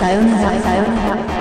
さよならさよなら